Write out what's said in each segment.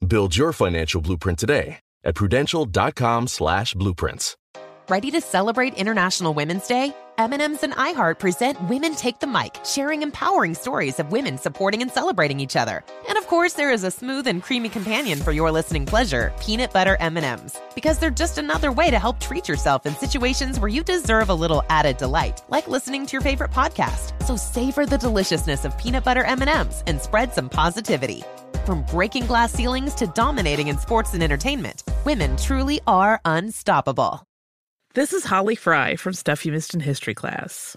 Build your financial blueprint today at prudential.com slash blueprints. Ready to celebrate International Women's Day? M&M's and iHeart present Women Take the Mic, sharing empowering stories of women supporting and celebrating each other. And of course, there is a smooth and creamy companion for your listening pleasure, peanut butter M&M's, because they're just another way to help treat yourself in situations where you deserve a little added delight, like listening to your favorite podcast. So savor the deliciousness of peanut butter M&M's and spread some positivity. From breaking glass ceilings to dominating in sports and entertainment, women truly are unstoppable. This is Holly Fry from Stuff You Missed in History class.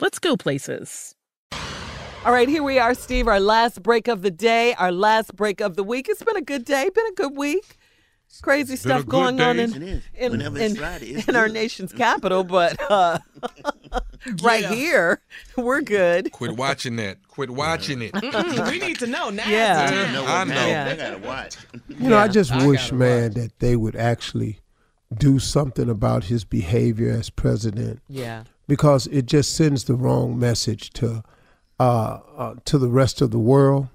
let's go places. All right, here we are, Steve. Our last break of the day, our last break of the week. It's been a good day, been a good week. Crazy stuff going on in in, in, in our nation's capital, but uh, right Yeah. here we're good. Quit watching that. Quit watching it. we need to know now. Yeah. Yeah, I know. Yeah. I gotta watch. You know, I just I wish, gotta man, that they would actually do something about his behavior as president Yeah. Because it just sends the wrong message to uh, uh, to the rest of the world.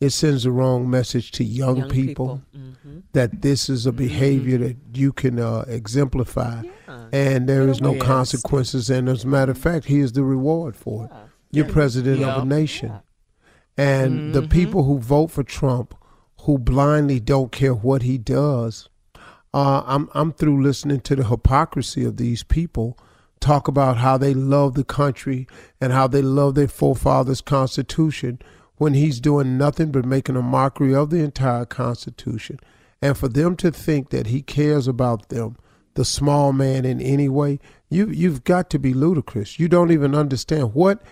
It sends the wrong message to young, Young people, Mm-hmm. that this is a behavior that you can uh, exemplify, and there is no consequences. And as a matter of fact, he is the reward for it. You're president of a nation, and the Mm-hmm. people who vote for Trump, who blindly don't care what he does, uh, I'm I'm through listening to the hypocrisy of these people talk about how they love the country and how they love their forefathers' constitution when he's doing nothing but making a mockery of the entire constitution. And for them to think that he cares about them, the small man in any way, you you've got to be ludicrous. You don't even understand what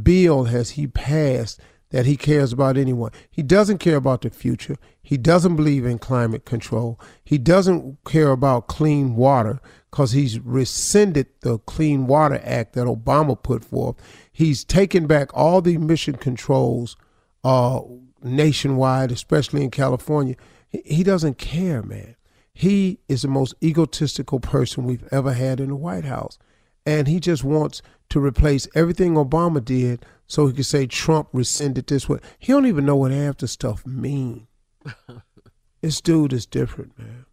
bill has he passed that he cares about anyone. He doesn't care about the future. He doesn't believe in climate control. He doesn't care about clean water because he's rescinded the Clean Water Act that Obama put forth. He's taken back all the emission controls uh, nationwide, especially in California. He, he doesn't care, man. He is the most egotistical person we've ever had in the White House. And he just wants to replace everything Obama did so he could say Trump rescinded this way. He don't even know what half the stuff mean. this dude is different, man.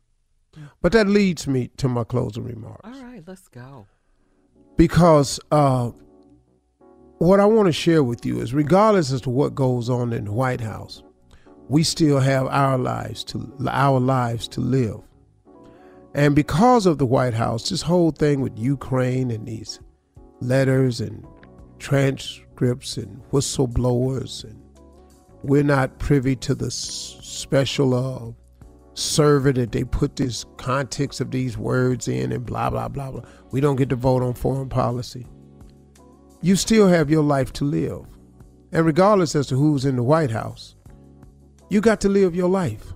But that leads me to my closing remarks. All right, let's go. Because uh, what I want to share with you is regardless as to what goes on in the White House, we still have our lives to our lives to live. And because of the White House, this whole thing with Ukraine and these letters and transcripts and whistleblowers and we're not privy to the special uh, server that they put this context of these words in and blah, blah, blah, blah. We don't get to vote on foreign policy. You still have your life to live. And regardless as to who's in the White House, you got to live your life.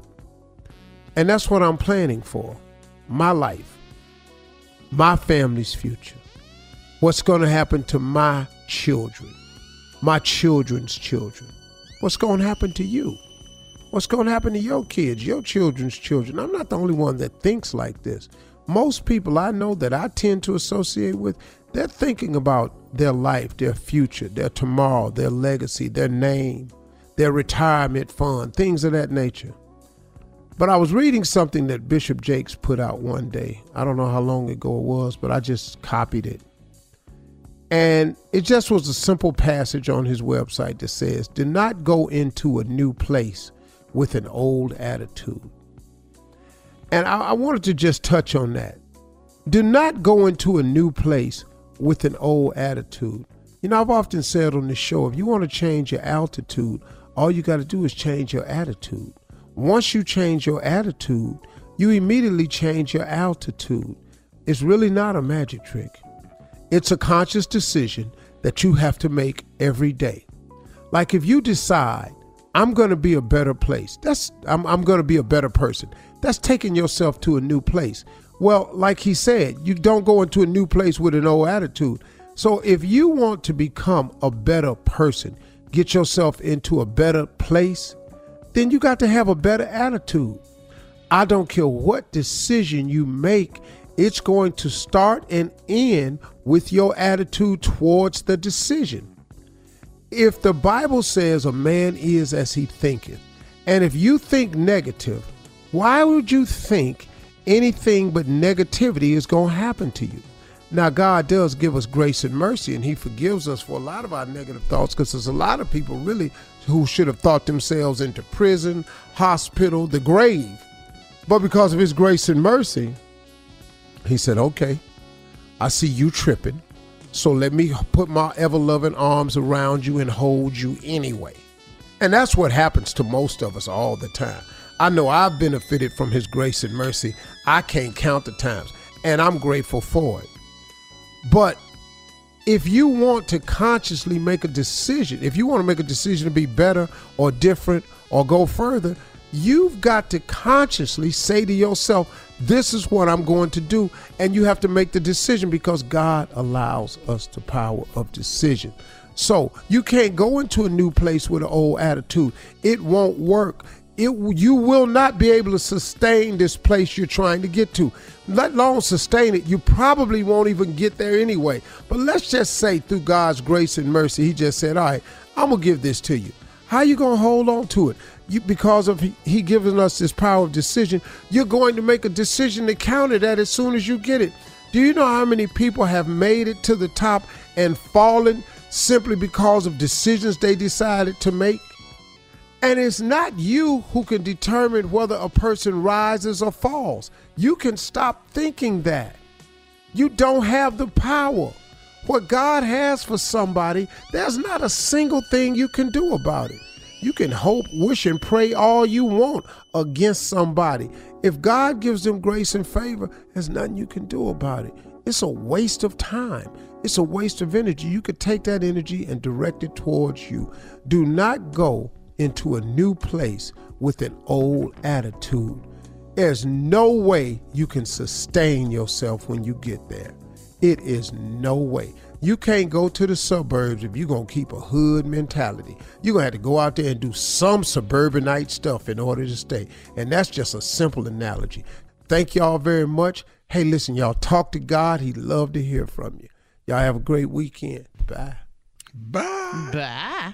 And that's what I'm planning for my life, my family's future, what's going to happen to my children, my children's children, what's going to happen to you, what's going to happen to your kids, your children's children. I'm not the only one that thinks like this. Most people I know that I tend to associate with, they're thinking about their life, their future, their tomorrow, their legacy, their name, their retirement fund, things of that nature. But I was reading something that Bishop Jakes put out one day. I don't know how long ago it was, but I just copied it. And it just was a simple passage on his website that says, Do not go into a new place with an old attitude. And I, I wanted to just touch on that. Do not go into a new place with an old attitude. You know, I've often said on this show if you want to change your altitude, all you got to do is change your attitude. Once you change your attitude, you immediately change your altitude. It's really not a magic trick. It's a conscious decision that you have to make every day. Like if you decide, I'm going to be a better place. That's I'm, I'm going to be a better person. That's taking yourself to a new place. Well, like he said, you don't go into a new place with an old attitude. So if you want to become a better person, get yourself into a better place, then you got to have a better attitude. I don't care what decision you make, it's going to start and end with your attitude towards the decision. If the Bible says a man is as he thinketh, and if you think negative, why would you think anything but negativity is going to happen to you? Now, God does give us grace and mercy, and He forgives us for a lot of our negative thoughts because there's a lot of people really who should have thought themselves into prison, hospital, the grave. But because of His grace and mercy, He said, Okay, I see you tripping, so let me put my ever loving arms around you and hold you anyway. And that's what happens to most of us all the time. I know I've benefited from His grace and mercy. I can't count the times, and I'm grateful for it. But if you want to consciously make a decision, if you want to make a decision to be better or different or go further, you've got to consciously say to yourself, this is what I'm going to do. And you have to make the decision because God allows us the power of decision. So you can't go into a new place with an old attitude. It won't work it you will not be able to sustain this place you're trying to get to. Let alone sustain it, you probably won't even get there anyway. But let's just say through God's grace and mercy, He just said, "All right, I'm gonna give this to you." How you gonna hold on to it? You, because of he, he giving us this power of decision, you're going to make a decision to counter that as soon as you get it. Do you know how many people have made it to the top and fallen simply because of decisions they decided to make? And it's not you who can determine whether a person rises or falls. You can stop thinking that. You don't have the power. What God has for somebody, there's not a single thing you can do about it. You can hope, wish, and pray all you want against somebody. If God gives them grace and favor, there's nothing you can do about it. It's a waste of time. It's a waste of energy. You could take that energy and direct it towards you. Do not go into a new place with an old attitude. There's no way you can sustain yourself when you get there. It is no way. You can't go to the suburbs if you're going to keep a hood mentality. You're going to have to go out there and do some suburbanite stuff in order to stay. And that's just a simple analogy. Thank y'all very much. Hey, listen, y'all talk to God. He'd love to hear from you. Y'all have a great weekend. Bye. Bye. Bye.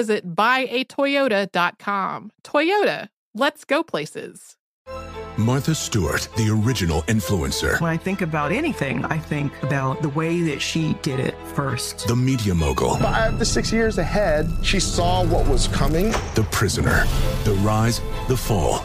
visit buyatoyota.com. Toyota, let's go places. Martha Stewart, the original influencer. When I think about anything, I think about the way that she did it first. The media mogul. Five to six years ahead, she saw what was coming. The prisoner. The rise, the fall,